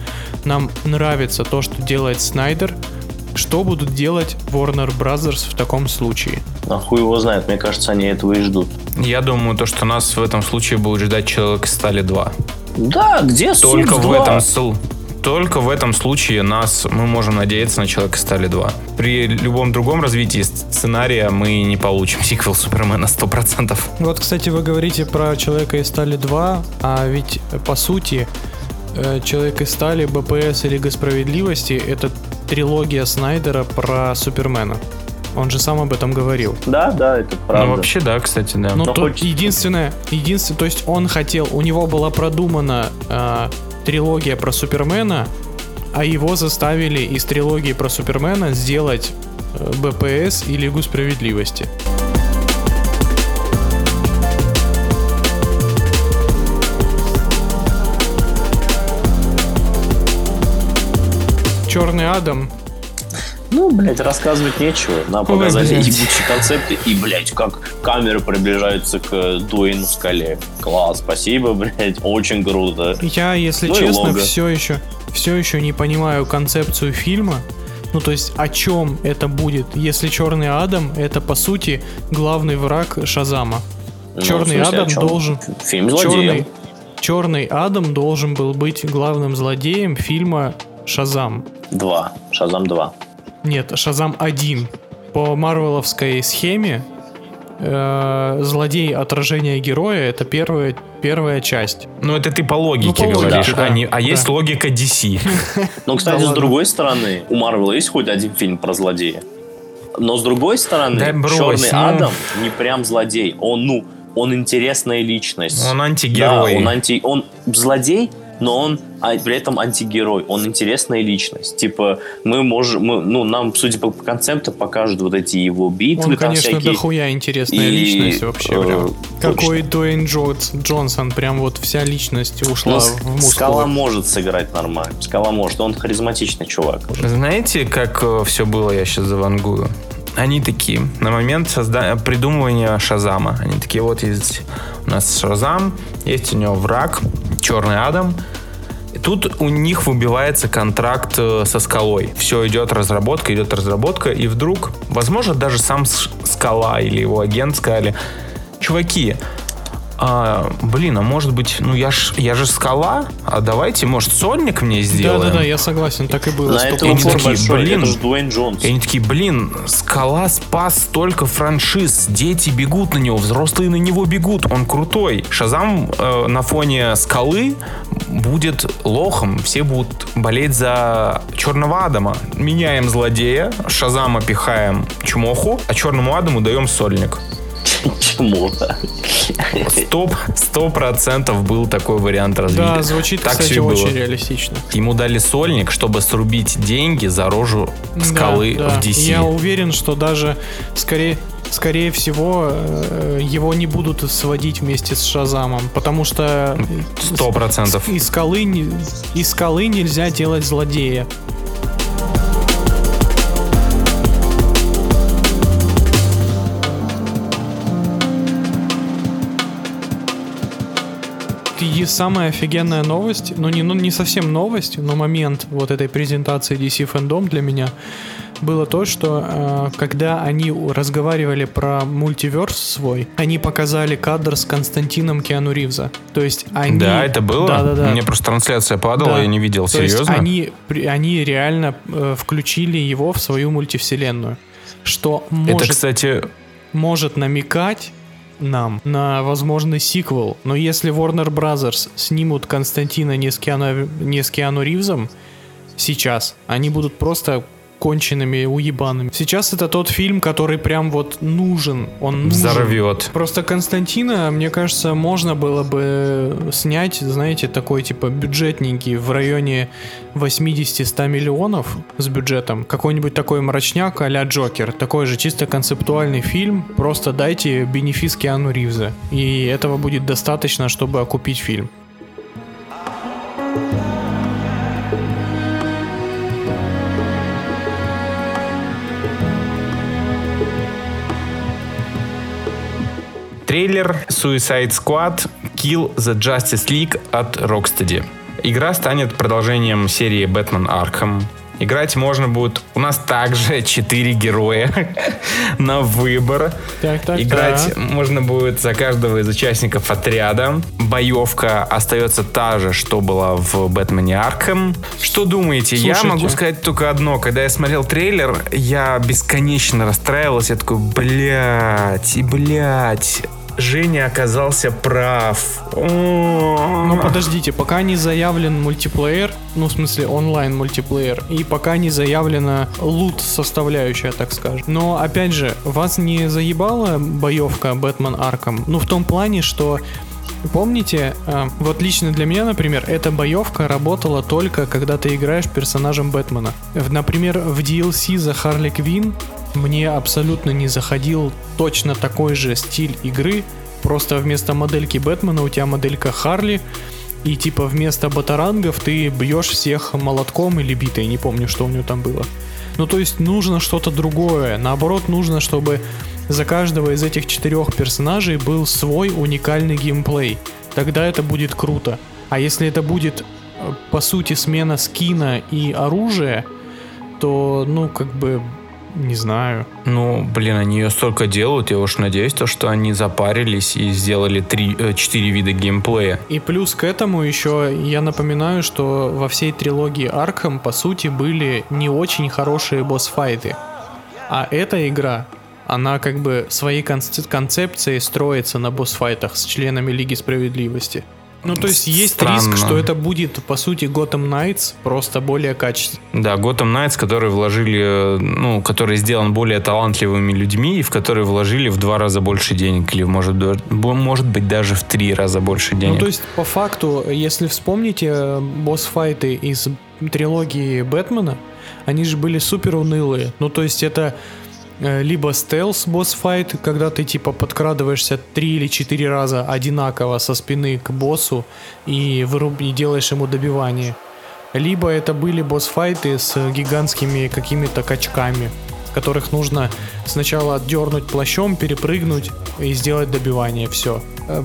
нам нравится то, что делает Снайдер, что будут делать Warner Brothers в таком случае? А хуй его знает, мне кажется, они этого и ждут. Я думаю, то, что нас в этом случае будет ждать Человек стали 2. Да, где Только в зла? этом сл- только в этом случае нас мы можем надеяться на Человека из стали 2. При любом другом развитии сценария мы не получим сиквел Супермена 100%. Вот, кстати, вы говорите про Человека из стали 2, а ведь по сути э, Человек из стали, БПС и Лига справедливости это трилогия Снайдера про Супермена. Он же сам об этом говорил. Да, да, это правда. Ну, вообще, да, кстати, да. Но Но тут хоть- единственное, единственное, то есть он хотел, у него была продумана э, трилогия про Супермена, а его заставили из трилогии про Супермена сделать э, БПС и Лигу справедливости. Черный Адам. Ну, блядь, рассказывать нечего. Нам показали блядь. ебучие концепты. И, блядь, как камеры приближаются к Дуэйну Скале. Класс, спасибо, блядь, очень круто. Я, если Ну честно, все еще, все еще не понимаю концепцию фильма. Ну, то есть, о чем это будет, если Черный Адам это по сути главный враг Шазама. Ну, Черный смысле, Адам должен. Фильм. Черный, Черный Адам должен был быть главным злодеем фильма Шазам. Два. Шазам 2. Нет, Шазам 1. По марвеловской схеме э, злодей отражения героя это первая, первая часть. Ну, это ты по логике Ну, по логике, говоришь, да, а, не- а есть да. логика DC. (laughs) Ну, кстати, с другой стороны, у Марвела есть хоть один фильм про злодея. Но с другой стороны, Да брось, Черный ну. Адам не прям злодей. Он, ну, он интересная личность. Он антигерой. Да, он анти... Он злодей, но он а, при этом антигерой. Он интересная личность. Типа, мы можем... Мы, ну, нам, судя по, по концепту, покажут вот эти его битвы Он, там конечно, всякие. дохуя интересная И, личность вообще. э, прям. Какой Дуэйн Джонс, Джонсон, прям вот вся личность ушла Но в мускулы. Скала может сыграть нормально. Скала может. Он харизматичный чувак. Знаете, как все было, я сейчас завангую? Они такие, на момент созда... придумывания Шазама, они такие, вот есть у нас Шазам, есть у него враг, Черный Адам, и тут у них выбивается контракт э, со скалой. Все идет разработка, идет разработка, и вдруг, возможно, даже сам скала или его агент сказали, чуваки, а, блин, а может быть, ну я ж, я же скала, а давайте, может, сольник мне сделаем? Да-да-да, я согласен, так и было. На это они упор такие, большой. блин. Это же Дуэйн Джонс. И они такие, блин, Скала спас столько франшиз, дети бегут на него, взрослые на него бегут, он крутой. Шазам э, на фоне Скалы будет лохом, все будут болеть за Черного Адама. Меняем злодея, Шазама пихаем Чмоху, а Черному Адаму даем сольник. Чему? Стоп, сто процентов был такой вариант развития. Да, звучит, так кстати, и было. очень реалистично. Ему дали сольник, чтобы срубить деньги за рожу скалы Да, да. в DC. Я уверен, что даже скорее, скорее всего э, его не будут сводить вместе с Шазамом, потому что Сто процентов. из скалы, не- из скалы нельзя делать злодея. И самая офигенная новость, ну не, ну не совсем новость, но момент вот этой презентации DC Fandom для меня было то, что э, когда они разговаривали про мультиверс свой, они показали кадр с Константином Киану Ривза. То есть они... Да, это было? Да, да, да. Мне просто трансляция падала, Да. я не видел. То есть Серьезно? они, при- они реально э, включили его в свою мультивселенную. Что Это, может, кстати, может намекать нам на возможный сиквел. Но если Warner Brothers снимут Константина не с Киану, не с Киану Ривзом сейчас, они будут просто конченными уебанами. Сейчас это тот фильм, который прям вот нужен. Он нужен. взорвет. Просто Константина, мне кажется, можно было бы снять, знаете, такой типа бюджетненький в районе 80-100 миллионов с бюджетом. Какой-нибудь такой мрачняк а-ля Джокер. Такой же чисто концептуальный фильм. Просто дайте бенефис Киану Ривза. И этого будет достаточно, чтобы окупить фильм. Трейлер Suicide Squad Kill the Justice League от Rocksteady. Игра станет продолжением серии Бэтмен Арkham. Играть можно будет... У нас также (laughs) 4 героя (laughs) на выбор. Так, так, Играть так. можно будет за каждого из участников отряда. Боевка остается та же, что была в Бэтмене Арkham. Что думаете? я Слушайте. могу сказать только одно. Когда я смотрел трейлер, я бесконечно расстраивался. Я такой, блядь, и блядь. Женя оказался прав. Ну подождите, пока не заявлен мультиплеер, ну в смысле онлайн мультиплеер, и пока не заявлена лут составляющая, так скажем. Но опять же, вас не заебала боевка Бэтмен Арком? Ну в том плане, что Помните, э, вот лично для меня, например, эта боевка работала только когда ты играешь персонажем Бэтмена. Например, в DLC за Харли Квин мне абсолютно не заходил точно такой же стиль игры, просто вместо модельки Бэтмена у тебя моделька Харли, и типа вместо батарангов ты бьешь всех молотком или битой, не помню, что у него там было. Ну то есть нужно что-то другое. Наоборот, нужно, чтобы за каждого из этих четырех персонажей был свой уникальный геймплей. Тогда это будет круто. А если это будет, э, по сути, смена скина и оружия, то, ну, как бы, не знаю. Ну, блин, они ее столько делают, я уж надеюсь, то, что они запарились и сделали три, э, четыре вида геймплея. И плюс к этому еще я напоминаю, что во всей трилогии Арkham, по сути, были не очень хорошие босс-файты. А эта игра, она как бы своей конце- концепцией строится на босс-файтах с членами Лиги Справедливости. Ну, то есть есть Странно. риск, что это будет, по сути, Gotham Knights, просто более качественно. Да, Gotham Knights, который вложили, э, ну, который сделан более талантливыми людьми и в который вложили в два раза больше денег или может, может быть даже в три раза больше денег. Ну, то есть, по факту, если вспомните э, босс-файты из трилогии Бэтмена, они же были супер унылые. Ну, то есть, это либо стелс босс-файт, когда ты, типа, подкрадываешься три или четыре раза одинаково со спины к боссу и, выруб... и делаешь ему добивание. Либо это были босс-файты с гигантскими какими-то качками. которых нужно сначала отдернуть плащом, перепрыгнуть и сделать добивание. Все.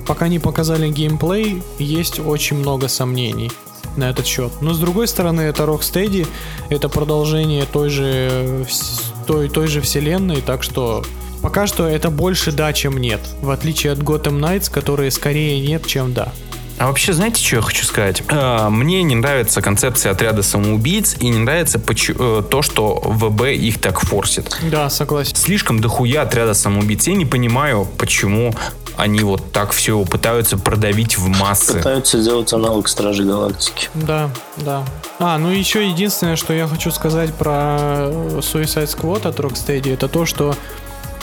Пока не показали геймплей, есть очень много сомнений на этот счет. Но с другой стороны, это Rocksteady, это продолжение той же, вс- той, той же вселенной, так что пока что это больше да, чем нет. В отличие от Gotham Knights, которые скорее нет, чем да. А вообще, знаете, что я хочу сказать? Э, Мне не нравится концепция отряда самоубийц и не нравится э, то, что ВБ их так форсит. Да, согласен. Слишком дохуя отряда самоубийц. Я не понимаю, почему они вот так все пытаются продавить в массы. Пытаются сделать аналог Стражи Галактики. Да, да. А, ну еще единственное, что я хочу сказать про Suicide Squad от Rocksteady, это то, что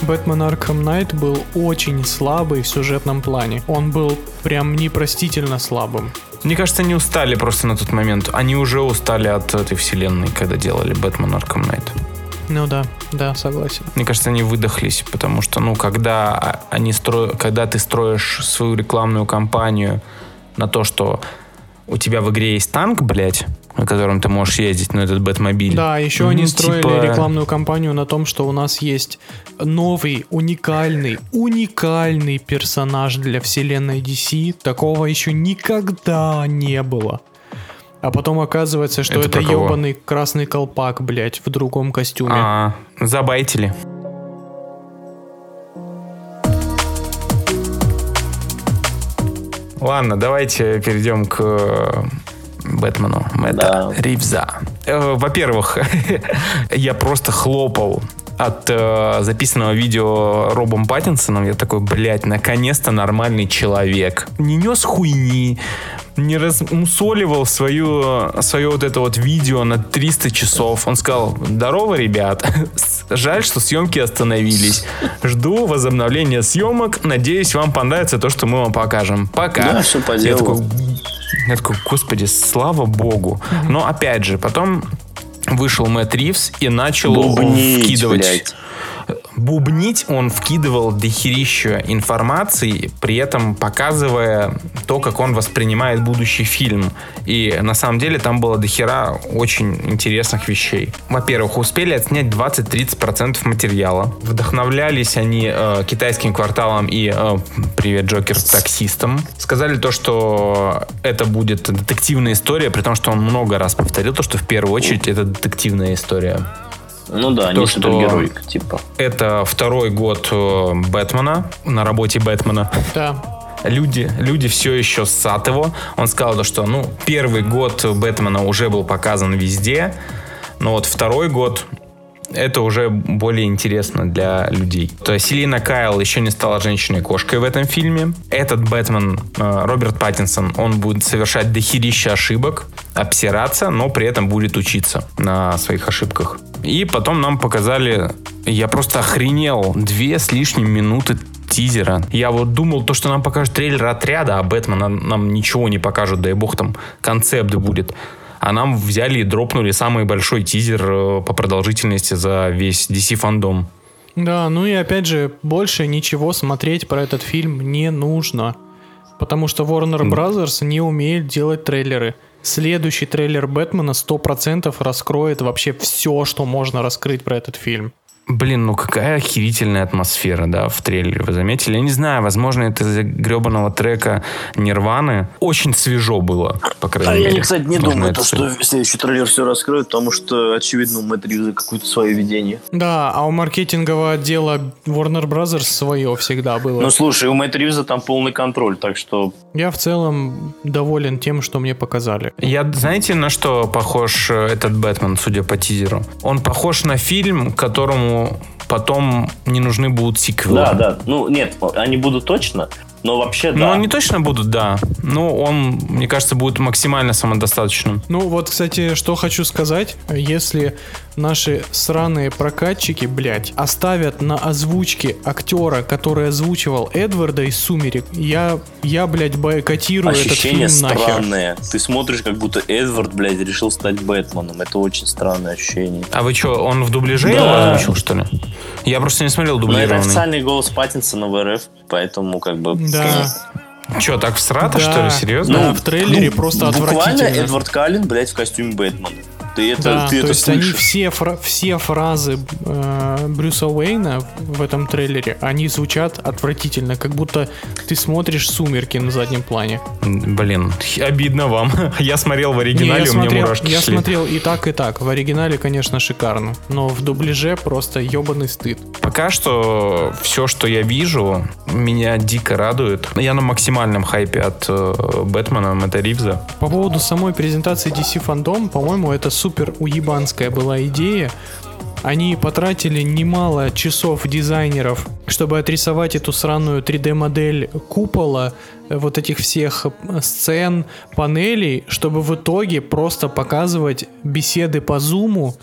Бэтмен Arkham Knight был очень слабый в сюжетном плане. Он был прям непростительно слабым. Мне кажется, они устали просто на тот момент. Они уже устали от этой вселенной, когда делали Бэтмен Arkham Knight. Ну да, да, согласен. Мне кажется, они выдохлись, потому что, ну, когда они стро... когда ты строишь свою рекламную кампанию на то, что у тебя в игре есть танк, блядь, на котором ты можешь ездить, на этот Бэтмобиль. Да, еще Ну, они строили типа, рекламную кампанию на том, что у нас есть новый, уникальный, уникальный персонаж для вселенной DC. Такого еще никогда не было. А потом оказывается, что Это это, ебаный красный колпак, блядь, в другом костюме. А, забайтили. Ладно, давайте перейдем к э, Бэтмену Мэтта Да. Ривза. Э, Во-первых, (laughs) я просто хлопал от э, записанного видео Робом Паттинсоном. Я такой, блядь, наконец-то нормальный человек. Не нес хуйни, не размусоливал свою, свое вот это вот видео на 300 часов. Он сказал, здорово, ребят. (laughs) Жаль, что съемки остановились. Жду возобновления съемок. Надеюсь, вам понравится то, что мы вам покажем. Пока. Да, всё по Я делу. такой, я такой, господи, слава богу. Но опять же, потом вышел Мэтт Ривз и начал Бубнить, вкидывать... блядь. Бубнить он вкидывал дохерища информации, при этом показывая то, как он воспринимает будущий фильм. И на самом деле там было дохера очень интересных вещей. Во-первых, успели отснять 20-30% материала. Вдохновлялись они э, китайским кварталом и э, привет, Джокер, таксистом. Сказали то, что это будет детективная история, при том, что он много раз повторил то, что в первую очередь это детективная история. Ну да, То, не что- типа. Это второй год э, Бэтмена, на работе Бэтмена. Да. Люди, люди все еще ссат его. Он сказал, то, что ну, первый год Бэтмена уже был показан везде, но вот второй год это уже более интересно для людей. То есть Селина Кайл еще не стала женщиной-кошкой в этом фильме. Этот Бэтмен, э, Роберт Паттинсон, он будет совершать дохерища ошибок, обсираться, но при этом будет учиться на своих ошибках. И потом нам показали, я просто охренел, две с лишним минуты тизера. Я вот думал, то, что нам покажут трейлер отряда, а Бэтмена нам ничего не покажут, дай бог там концепт будет. А нам взяли и дропнули самый большой тизер э, по продолжительности за весь DC фандом. Да, ну и опять же, больше ничего смотреть про этот фильм не нужно. Потому что Warner Brothers не умеет делать трейлеры. Следующий трейлер Бэтмена 100% раскроет вообще все, что можно раскрыть про этот фильм. Блин, ну какая охерительная атмосфера, да, в трейлере, вы заметили? Я не знаю, возможно, это из-за гребаного трека Нирваны. Очень свежо было, по крайней А мере. я, кстати, не думаю, это то, что следующий трейлер все раскроет, потому что, очевидно, у Мэтт Ривза какое-то свое видение. Да, а у маркетингового отдела Warner Brothers свое всегда было. Ну, слушай, у Ривза там полный контроль, так что... Я в целом доволен тем, что мне показали. Я, знаете, на что похож э, этот Бэтмен, судя по тизеру? Он похож на фильм, которому потом не нужны будут сиквелы. Да, да. Ну, нет, они будут точно, но вообще, Ну, да. они точно будут, да. Но он, мне кажется, будет максимально самодостаточным. Ну вот, кстати, что хочу сказать. Если наши сраные прокатчики, блядь, оставят на озвучке актера, который озвучивал Эдварда из «Сумерек», я, я блядь, бойкотирую этот Ощущение фильм нахер. странное. Ты смотришь, как будто Эдвард, блядь, решил стать Бэтменом. Это очень странное ощущение. А вы что, он в дубляже Да. его озвучил, что ли? Я просто не смотрел Но это дублированный. официальный голос Паттинсона в РФ, поэтому как бы... Да, Че, так всрата, Да. что ли, серьезно? Да, в трейлере просто Ну, Буквально отвратительно. Эдвард Каллен, блядь, в костюме Бэтмена. Ты это, Да, ты то это есть они слышишь. все, фра- все фразы э, Брюса Уэйна в этом трейлере, они звучат отвратительно, как будто ты смотришь «Сумерки» на заднем плане. Блин, обидно вам. (laughs) Я смотрел в Не, оригинале, я у меня смотрел, мурашки я шли. смотрел и так, и так. В оригинале, конечно, шикарно, но в дубляже просто ебаный стыд. Пока что все, что я вижу, меня дико радует. Я на максимальном хайпе от э, Бэтмена, Мэтта Ривза. По поводу самой презентации DC Fandom, по-моему, это супер уебанская была идея. Они потратили немало часов дизайнеров, чтобы отрисовать эту сраную 3D-модель купола, э, вот этих всех э, сцен, панелей, чтобы в итоге просто показывать беседы по зуму,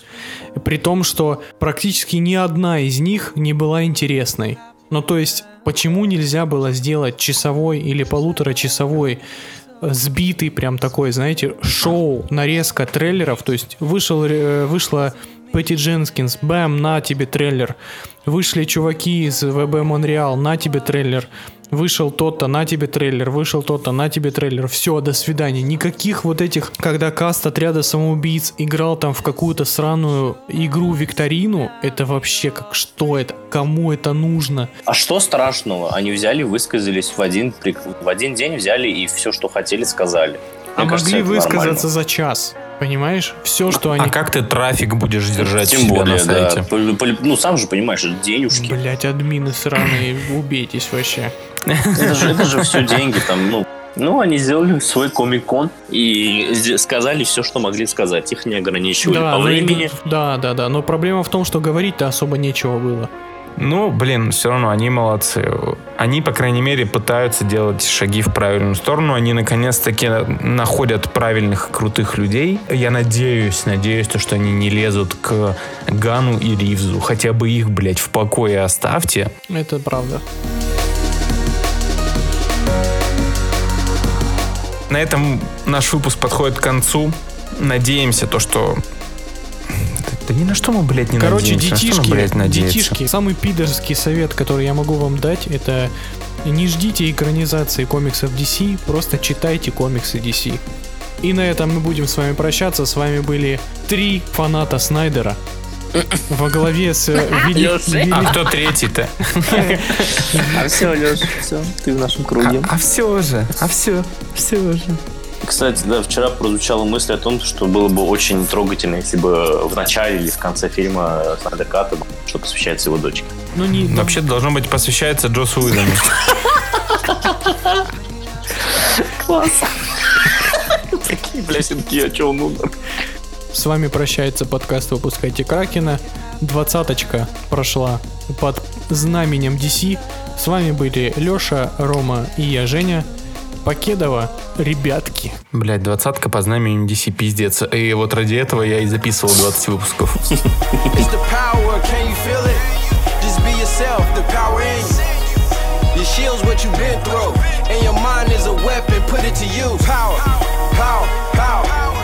при том, что практически ни одна из них не была интересной. Ну то есть, почему нельзя было сделать часовой или полуторачасовой сбитый прям такой, знаете, шоу, нарезка трейлеров, то есть вышел, э, вышла Пэтти Дженкинс, бэм, на тебе трейлер. Вышли чуваки из ВБ Монреал, на тебе трейлер. Вышел тот-то, на тебе трейлер. Вышел тот-то, на тебе трейлер. Все, до свидания. Никаких вот этих, когда каст отряда самоубийц играл там в какую-то сраную игру-викторину, это вообще как что это? Кому это нужно? А что страшного? Они взяли, высказались в один, в один день, взяли и все, что хотели, сказали. А Мне кажется, могли высказаться нормально. за час. Понимаешь? Все, что они... А как ты трафик будешь держать Тем себя более, на да. сайте? По- по- Ну, сам же понимаешь, это денежки. Блять, админы сраные, убейтесь вообще. Это же, это же все (laughs) деньги там, ну. Ну, они сделали свой комик-кон и сказали все, что могли сказать. Их не ограничивали по но времени. да, да, да. Но проблема в том, что говорить-то особо нечего было. Ну, блин, все равно они молодцы. Они, по крайней мере, пытаются делать шаги в правильную сторону. Они, наконец-таки, находят правильных, крутых людей. Я надеюсь, надеюсь, то, что они не лезут к Гану и Ривзу. Хотя бы их, блядь, в покое оставьте. Это правда. На этом наш выпуск подходит к концу. Надеемся, то, что... Да ни на что мы, блядь, не Короче, надеемся. На что детишки, мы, блядь, надеяться? детишки, самый пидорский совет, который я могу вам дать, это не ждите экранизации комиксов DC, просто читайте комиксы DC. И на этом мы будем с вами прощаться. С вами были три фаната Снайдера. Во главе с э, (laughs) вели- А кто третий-то? А все, Леш, все, ты в нашем круге. А все же, а все, все же. Кстати, да, вчера прозвучала мысль о том, что было бы очень трогательно, если бы в начале или в конце фильма Снайдер Ката что посвящается его дочке. Ну, не, ну, Вообще должно быть посвящается Джосу Уидону. Такие, бля, синки, а че он умер? С вами прощается подкаст «Выпускайте Кракена». Двадцаточка прошла под знаменем DC. С вами были Леша, Рома и я, Женя. Покедова, ребятки. Блять, двадцатка по знамени DC пиздец. И вот ради этого я и записывал 20 выпусков. It's the power, can you feel it? Just be yourself, the power in you. Your shield's what you've been through, and your mind is a weapon, put it to use. Power, power, power, power.